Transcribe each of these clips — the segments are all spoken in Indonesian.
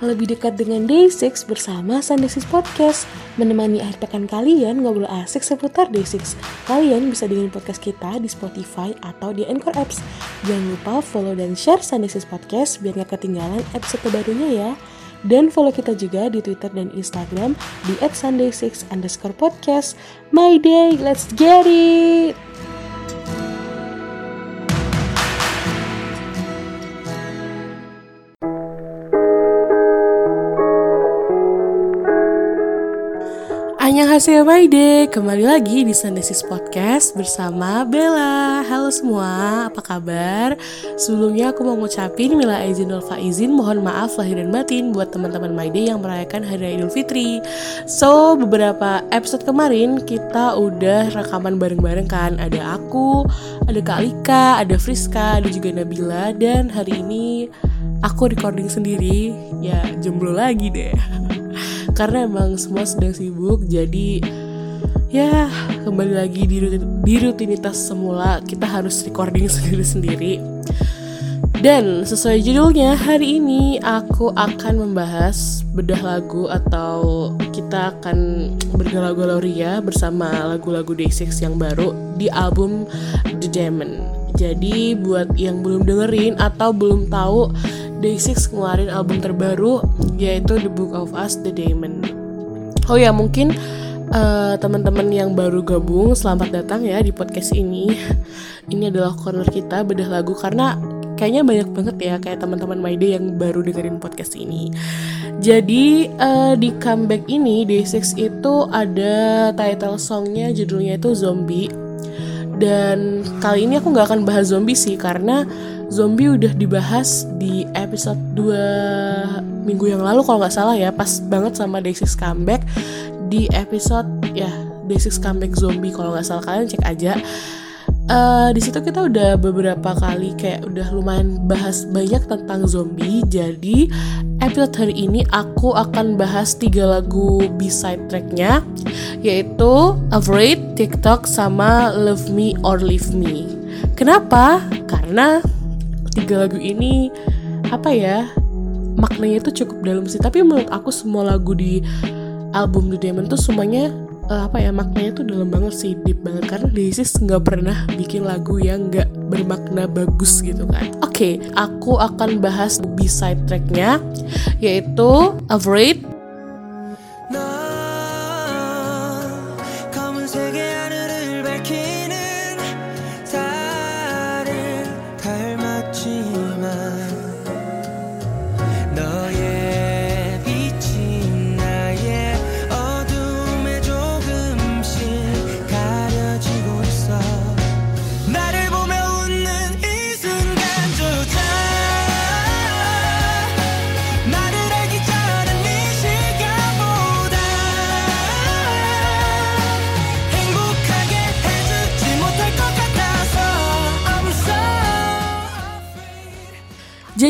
lebih dekat dengan Day6 bersama Sunday6 Podcast. Menemani akhir pekan kalian ngobrol asik seputar Day6. Kalian bisa dengerin podcast kita di Spotify atau di Anchor Apps. Jangan lupa follow dan share Sunday6 Podcast biar gak ketinggalan episode terbarunya ya. Dan follow kita juga di Twitter dan Instagram di @sunday6 underscore podcast. My day, let's get it! Annyeonghaseyo Maide, kembali lagi di Sundays Podcast bersama Bella. Halo semua, apa kabar? Sebelumnya aku mau ngucapin Mila Aizin Wal Faizin Mohon maaf lahir dan batin buat teman-teman Maide yang merayakan Hari Idul Fitri. So, beberapa episode kemarin kita udah rekaman bareng-bareng kan. Ada aku, ada Kak Alika, ada Friska, ada juga Nabila Dan hari ini aku recording sendiri. Ya, jomblo lagi deh karena emang semua sedang sibuk jadi ya kembali lagi di, rutin, di rutinitas semula kita harus recording sendiri-sendiri dan sesuai judulnya hari ini aku akan membahas bedah lagu atau kita akan bergalau-galau ria bersama lagu-lagu Day6 yang baru di album The Demon. Jadi buat yang belum dengerin atau belum tahu Day6 ngeluarin album terbaru yaitu The Book of Us The Demon. Oh ya mungkin uh, teman-teman yang baru gabung selamat datang ya di podcast ini. Ini adalah corner kita bedah lagu karena kayaknya banyak banget ya kayak teman-teman Maide yang baru dengerin podcast ini. Jadi uh, di comeback ini Day6 itu ada title songnya judulnya itu Zombie. Dan kali ini aku nggak akan bahas zombie sih karena zombie udah dibahas di episode 2 minggu yang lalu kalau nggak salah ya. Pas banget sama Day6 comeback. Di episode ya Day6 comeback zombie kalau nggak salah. Kalian cek aja. Uh, di situ kita udah beberapa kali kayak udah lumayan bahas banyak tentang zombie. Jadi episode hari ini aku akan bahas tiga lagu B-side tracknya yaitu Afraid, TikTok, sama Love Me or Leave Me. Kenapa? Karena tiga lagu ini apa ya maknanya itu cukup dalam sih. Tapi menurut aku semua lagu di album The Demon tuh semuanya uh, apa ya maknanya tuh dalam banget sih deep banget. Karena Daisies nggak pernah bikin lagu yang nggak bermakna bagus gitu kan. Oke okay, aku akan bahas B-side tracknya yaitu Afraid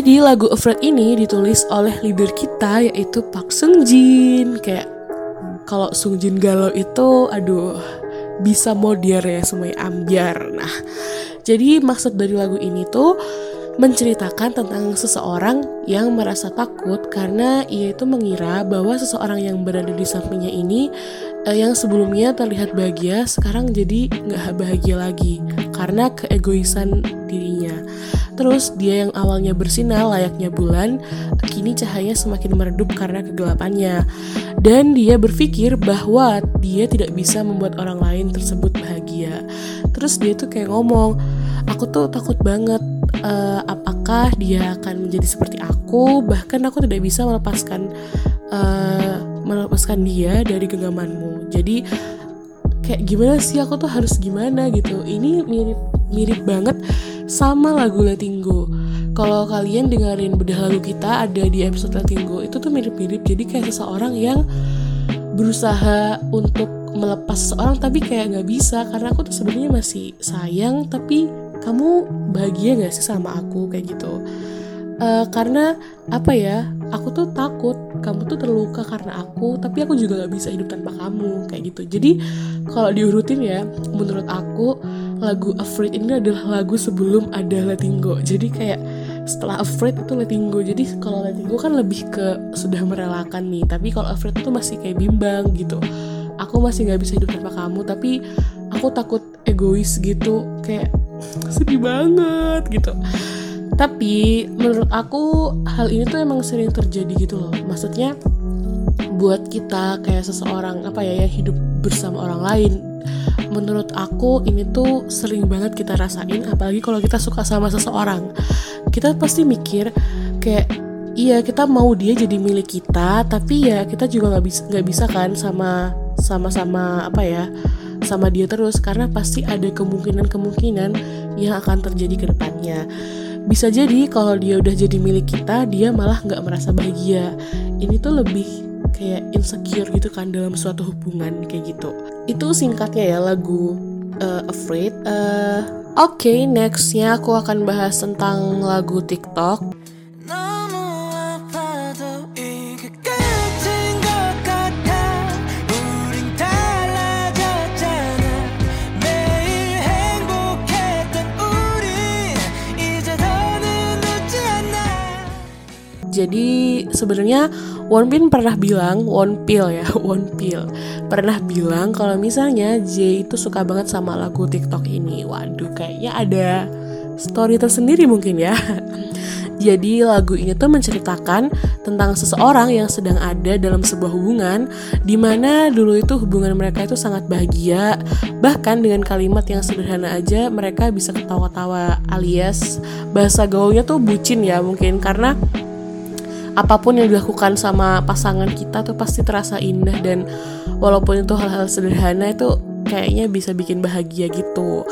Jadi lagu Afraid ini ditulis oleh leader kita yaitu Park Sung Jin. Kayak kalau Sung Jin galau itu aduh bisa modiar ya semuanya ambiar. Nah, jadi maksud dari lagu ini tuh menceritakan tentang seseorang yang merasa takut karena ia itu mengira bahwa seseorang yang berada di sampingnya ini eh, yang sebelumnya terlihat bahagia sekarang jadi nggak bahagia lagi karena keegoisan dirinya. Terus dia yang awalnya bersinar layaknya bulan, kini cahaya semakin meredup karena kegelapannya. Dan dia berpikir bahwa dia tidak bisa membuat orang lain tersebut bahagia. Terus dia tuh kayak ngomong, aku tuh takut banget uh, apakah dia akan menjadi seperti aku, bahkan aku tidak bisa melepaskan uh, melepaskan dia dari genggamanmu. Jadi kayak gimana sih aku tuh harus gimana gitu. Ini mirip mirip banget sama lagu Latingo. Kalau kalian dengerin bedah lagu kita ada di episode Latingo itu tuh mirip-mirip. Jadi kayak seseorang yang berusaha untuk melepas seseorang tapi kayak nggak bisa. Karena aku tuh sebenarnya masih sayang tapi kamu bahagia gak sih sama aku? Kayak gitu. Uh, karena apa ya? Aku tuh takut kamu tuh terluka karena aku tapi aku juga gak bisa hidup tanpa kamu. Kayak gitu. Jadi kalau diurutin ya menurut aku lagu Afraid ini adalah lagu sebelum ada Latingo jadi kayak setelah afraid itu letting go. Jadi kalau letting go kan lebih ke sudah merelakan nih. Tapi kalau afraid itu masih kayak bimbang gitu. Aku masih nggak bisa hidup tanpa kamu. Tapi aku takut egois gitu. Kayak sedih banget gitu. Tapi menurut aku hal ini tuh emang sering terjadi gitu loh. Maksudnya buat kita kayak seseorang apa ya yang hidup bersama orang lain menurut aku ini tuh sering banget kita rasain apalagi kalau kita suka sama seseorang. Kita pasti mikir kayak iya kita mau dia jadi milik kita tapi ya kita juga nggak bisa nggak bisa kan sama sama-sama apa ya sama dia terus karena pasti ada kemungkinan-kemungkinan yang akan terjadi ke depannya. Bisa jadi kalau dia udah jadi milik kita dia malah nggak merasa bahagia. Ini tuh lebih kayak insecure gitu kan dalam suatu hubungan kayak gitu. Itu singkatnya ya lagu uh, Afraid. Uh, oke okay, nextnya aku akan bahas tentang lagu TikTok Jadi sebenarnya Wonpin pernah bilang, Wonpil ya, Wonpil pernah bilang kalau misalnya J itu suka banget sama lagu TikTok ini. Waduh, kayaknya ada story tersendiri mungkin ya. Jadi lagu ini tuh menceritakan tentang seseorang yang sedang ada dalam sebuah hubungan di mana dulu itu hubungan mereka itu sangat bahagia bahkan dengan kalimat yang sederhana aja mereka bisa ketawa-tawa alias bahasa gaulnya tuh bucin ya mungkin karena apa pun yang dilakukan sama pasangan kita tuh pasti terasa indah dan walaupun itu hal-hal sederhana itu kayaknya bisa bikin bahagia gitu.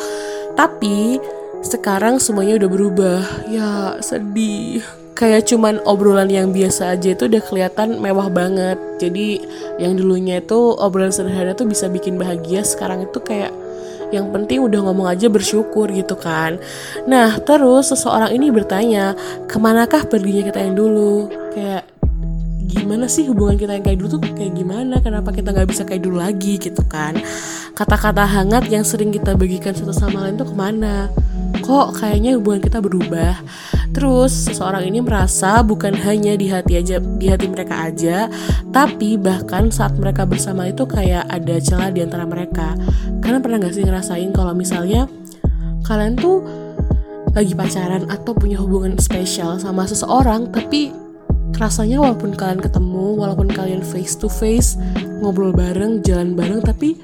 Tapi sekarang semuanya udah berubah. Ya sedih. Kayak cuman obrolan yang biasa aja itu udah kelihatan mewah banget. Jadi yang dulunya itu obrolan sederhana tuh bisa bikin bahagia sekarang itu kayak yang penting udah ngomong aja bersyukur gitu kan. Nah terus seseorang ini bertanya ke manakah perginya kita yang dulu? Kayak gimana sih hubungan kita yang kayak dulu tuh kayak gimana? Kenapa kita nggak bisa kayak dulu lagi? Gitu kan. Kata-kata hangat yang sering kita bagikan satu sama lain tuh ke mana? Kok kayaknya hubungan kita berubah? Terus seseorang ini merasa bukan hanya di hati aja di hati mereka aja tapi bahkan saat mereka bersama itu kayak ada celah di antara mereka karena pernah gak sih ngerasain kalau misalnya kalian tuh lagi pacaran atau punya hubungan spesial sama seseorang tapi rasanya walaupun kalian ketemu walaupun kalian face to face ngobrol bareng jalan bareng tapi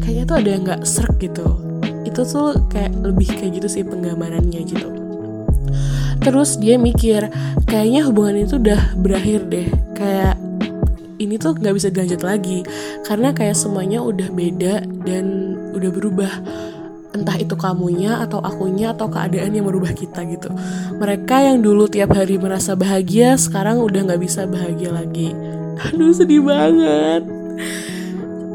kayaknya tuh ada yang nggak serak gitu. Itu tuh kayak lebih kayak gitu sih penggambarannya gitu. Terus dia mikir kayaknya hubungan itu udah berakhir deh. Kayak ini tuh nggak bisa dilanjut lagi. Karena kayak semuanya udah beda dan udah berubah. Entah itu kamunya atau akunya atau keadaan yang merubah kita gitu. Mereka yang dulu tiap hari merasa bahagia sekarang udah nggak bisa bahagia lagi. Aduh sedih banget.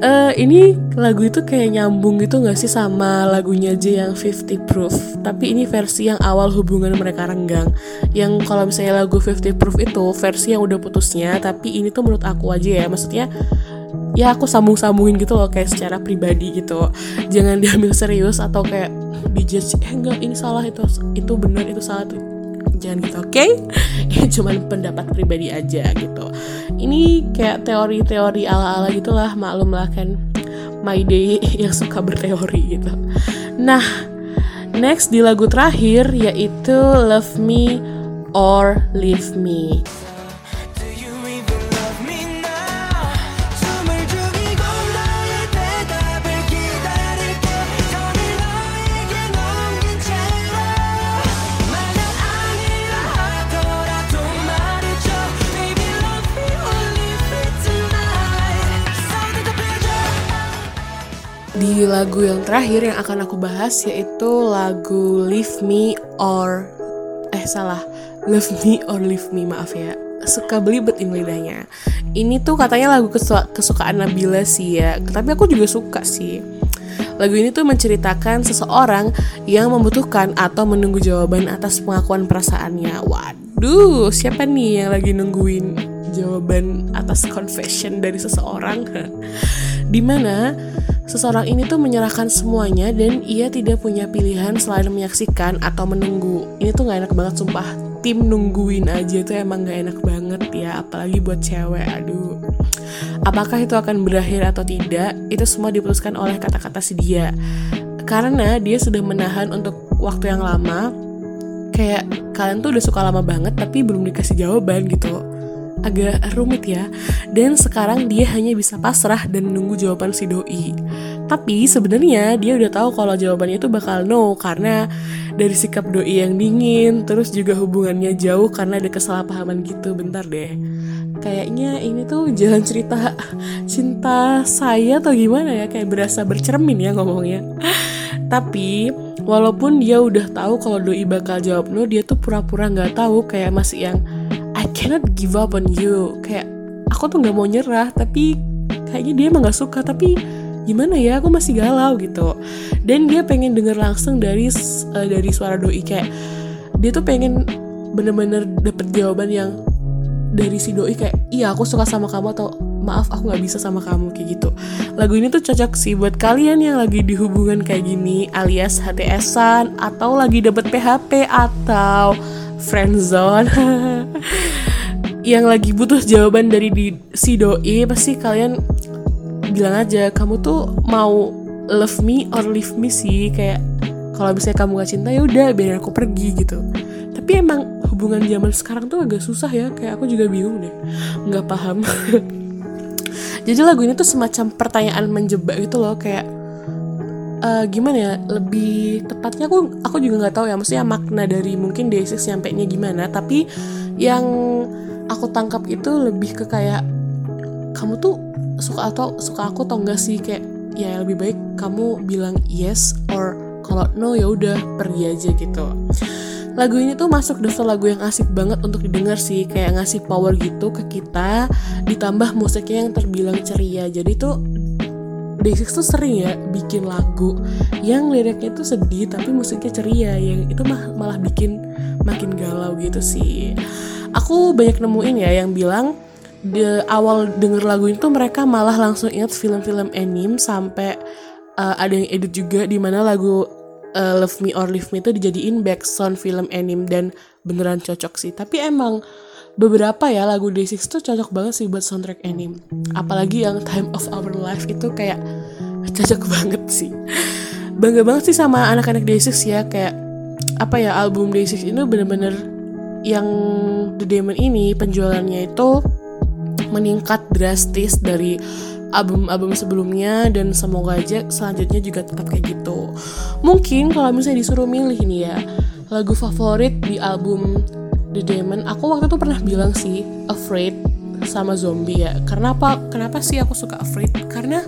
Uh, ini lagu itu kayak nyambung gitu gak sih sama lagunya aja yang 50 Proof? Tapi ini versi yang awal hubungan mereka renggang. Yang kalau misalnya lagu 50 Proof itu versi yang udah putusnya tapi ini tuh menurut aku aja ya. Maksudnya ya aku sambung-sambungin gitu loh kayak secara pribadi gitu. Jangan diambil serius atau kayak dijudge eh enggak ini salah itu itu benar itu salah. Tuh jangan gitu oke? Okay? ini cuman pendapat pribadi aja gitu. Ini kayak teori-teori ala-ala gitulah maklum lah kan my day yang suka berteori gitu. Nah next di lagu terakhir yaitu Love Me or Leave Me di lagu yang terakhir yang akan aku bahas yaitu lagu Leave Me or eh salah. Love Me or Leave Me maaf ya. Suka belibet ini lidahnya ini tuh katanya lagu kesukaan Nabila sih ya. Tapi aku juga suka sih. Lagu ini tuh menceritakan seseorang yang membutuhkan atau menunggu jawaban atas pengakuan perasaannya. Waduh, siapa nih yang lagi nungguin jawaban atas confession dari seseorang? Di mana Seseorang ini tuh menyerahkan semuanya dan ia tidak punya pilihan selain menyaksikan atau menunggu. Ini tuh gak enak banget sumpah. tim nungguin aja itu emang gak enak banget ya apalagi buat cewek aduh apakah itu akan berakhir atau tidak itu semua diputuskan oleh kata-kata si dia karena dia sudah menahan untuk waktu yang lama kayak kalian tuh udah suka lama banget tapi belum dikasih jawaban gitu agak rumit ya. Dan sekarang dia hanya bisa pasrah dan nunggu jawaban si doi. Tapi sebenarnya dia udah tahu kalau jawabannya itu bakal no karena dari sikap doi yang dingin terus juga hubungannya jauh karena ada kesalahpahaman gitu. Bentar deh. Kayaknya ini tuh jalan cerita cinta saya atau gimana ya? Kayak berasa bercermin ya ngomongnya. Tapi walaupun dia udah tahu kalau doi bakal jawab no dia tuh pura-pura nggak -pura tahu kayak masih yang I cannot give up on you. Kayak aku tuh nggak mau nyerah tapi kayaknya dia emang gak suka. Tapi gimana ya aku masih galau gitu. Dan dia pengen denger langsung dari uh, dari suara doi. Kayak dia tuh pengen bener-bener dapet jawaban yang dari si doi. Kayak iya aku suka sama kamu atau maaf aku nggak bisa sama kamu kayak gitu. Lagu ini tuh cocok sih buat kalian yang lagi di hubungan kayak gini alias HTSan atau lagi dapet PHP atau friendzone yang lagi butuh jawaban dari di, si doi pasti kalian bilang aja kamu tuh mau love me or leave me sih? Kayak kalau misalnya kamu gak cinta ya udah biar aku pergi gitu. Tapi emang hubungan zaman sekarang tuh agak susah ya kayak aku juga bingung deh nggak paham. Jadi lagu ini tuh semacam pertanyaan menjebak gitu loh kayak uh, gimana ya lebih tepatnya aku aku juga nggak tahu ya maksudnya makna dari mungkin D6 sampai nya gimana tapi yang aku tangkap itu lebih ke kayak kamu tuh suka atau suka aku atau enggak sih? Kayak ya lebih baik kamu bilang yes or kalau no ya udah pergi aja gitu. Lagu ini tuh masuk daftar lagu yang asik banget untuk didengar sih kayak ngasih power gitu ke kita ditambah musiknya yang terbilang ceria. Jadi tuh Day6 tuh sering ya bikin lagu yang liriknya tuh sedih tapi musiknya ceria yang itu mah malah bikin makin galau gitu sih aku banyak nemuin ya yang bilang di awal denger lagu itu mereka malah langsung ingat film-film anime sampai uh, ada yang edit juga di mana lagu uh, Love Me or Leave Me itu dijadiin background film anime dan beneran cocok sih. Tapi emang beberapa ya lagu Day6 tuh cocok banget sih buat soundtrack anime. Apalagi yang Time of Our Life itu kayak cocok banget sih. Bangga banget sih sama anak-anak Day6 ya kayak apa ya album Day6 ini bener-bener yang The Demon ini penjualannya itu meningkat drastis dari album-album sebelumnya dan semoga aja selanjutnya juga tetap kayak gitu. Mungkin kalau misalnya disuruh milih nih ya lagu favorit di album The Demon, aku waktu itu pernah bilang sih Afraid sama Zombie ya. Karena apa? Kenapa sih aku suka Afraid? Karena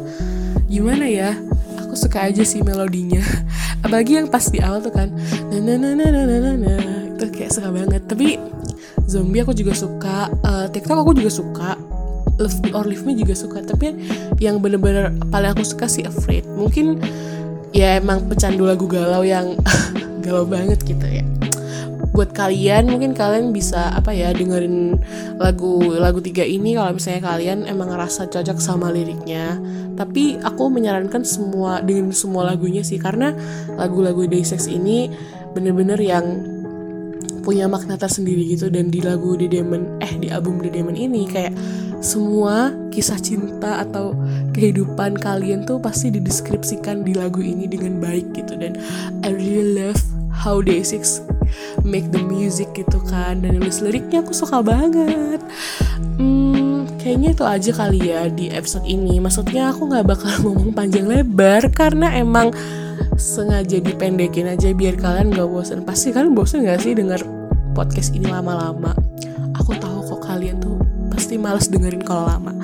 gimana ya? Aku suka aja sih melodinya. Apalagi yang pas di awal tuh kan, na na na na na na na itu kayak suka banget. Tapi Zombie aku juga suka, uh, TikTok aku juga suka, Love Me or Leave Me juga suka tapi yang bener-bener paling aku suka sih Afraid mungkin ya emang pecandu lagu galau yang galau banget gitu ya buat kalian mungkin kalian bisa apa ya dengerin lagu lagu tiga ini. Kalau misalnya kalian emang ngerasa cocok sama liriknya. Tapi aku menyarankan semua dengan semua lagunya sih. Karena lagu-lagu Day6 ini bener-bener yang punya makna tersendiri gitu. Dan di lagu The Demon eh di album The Demon ini kayak semua kisah cinta atau kehidupan kalian tuh pasti dideskripsikan di lagu ini dengan baik gitu. Dan I really love how Day6 make the music gitu kan dan nulis liriknya aku suka banget. Hmm, kayaknya itu aja kali ya di episode ini. Maksudnya aku nggak bakal ngomong panjang lebar karena emang sengaja dipendekin aja biar kalian gak bosan pasti kalian bosan gak sih denger podcast ini lama-lama? Aku tahu kok kalian tuh pasti males dengerin kalau lama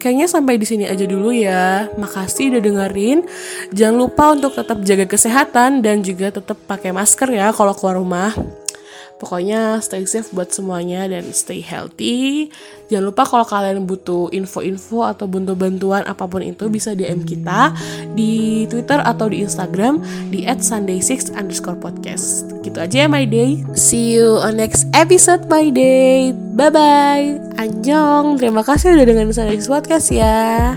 kayaknya sampai di sini aja dulu ya. Makasih udah dengerin. Jangan lupa untuk tetap jaga kesehatan dan juga tetap pakai masker ya kalau keluar rumah Pokoknya stay safe buat semuanya dan stay healthy. Jangan lupa kalau kalian butuh info-info atau butuh bantuan apa pun itu bisa DM kita di Twitter atau di Instagram di @sunday6 underscore podcast. Gitu aja ya my day. See you on next episode my day. Bye bye. Anjong. Terima kasih udah dengerin Sunday Podcast ya.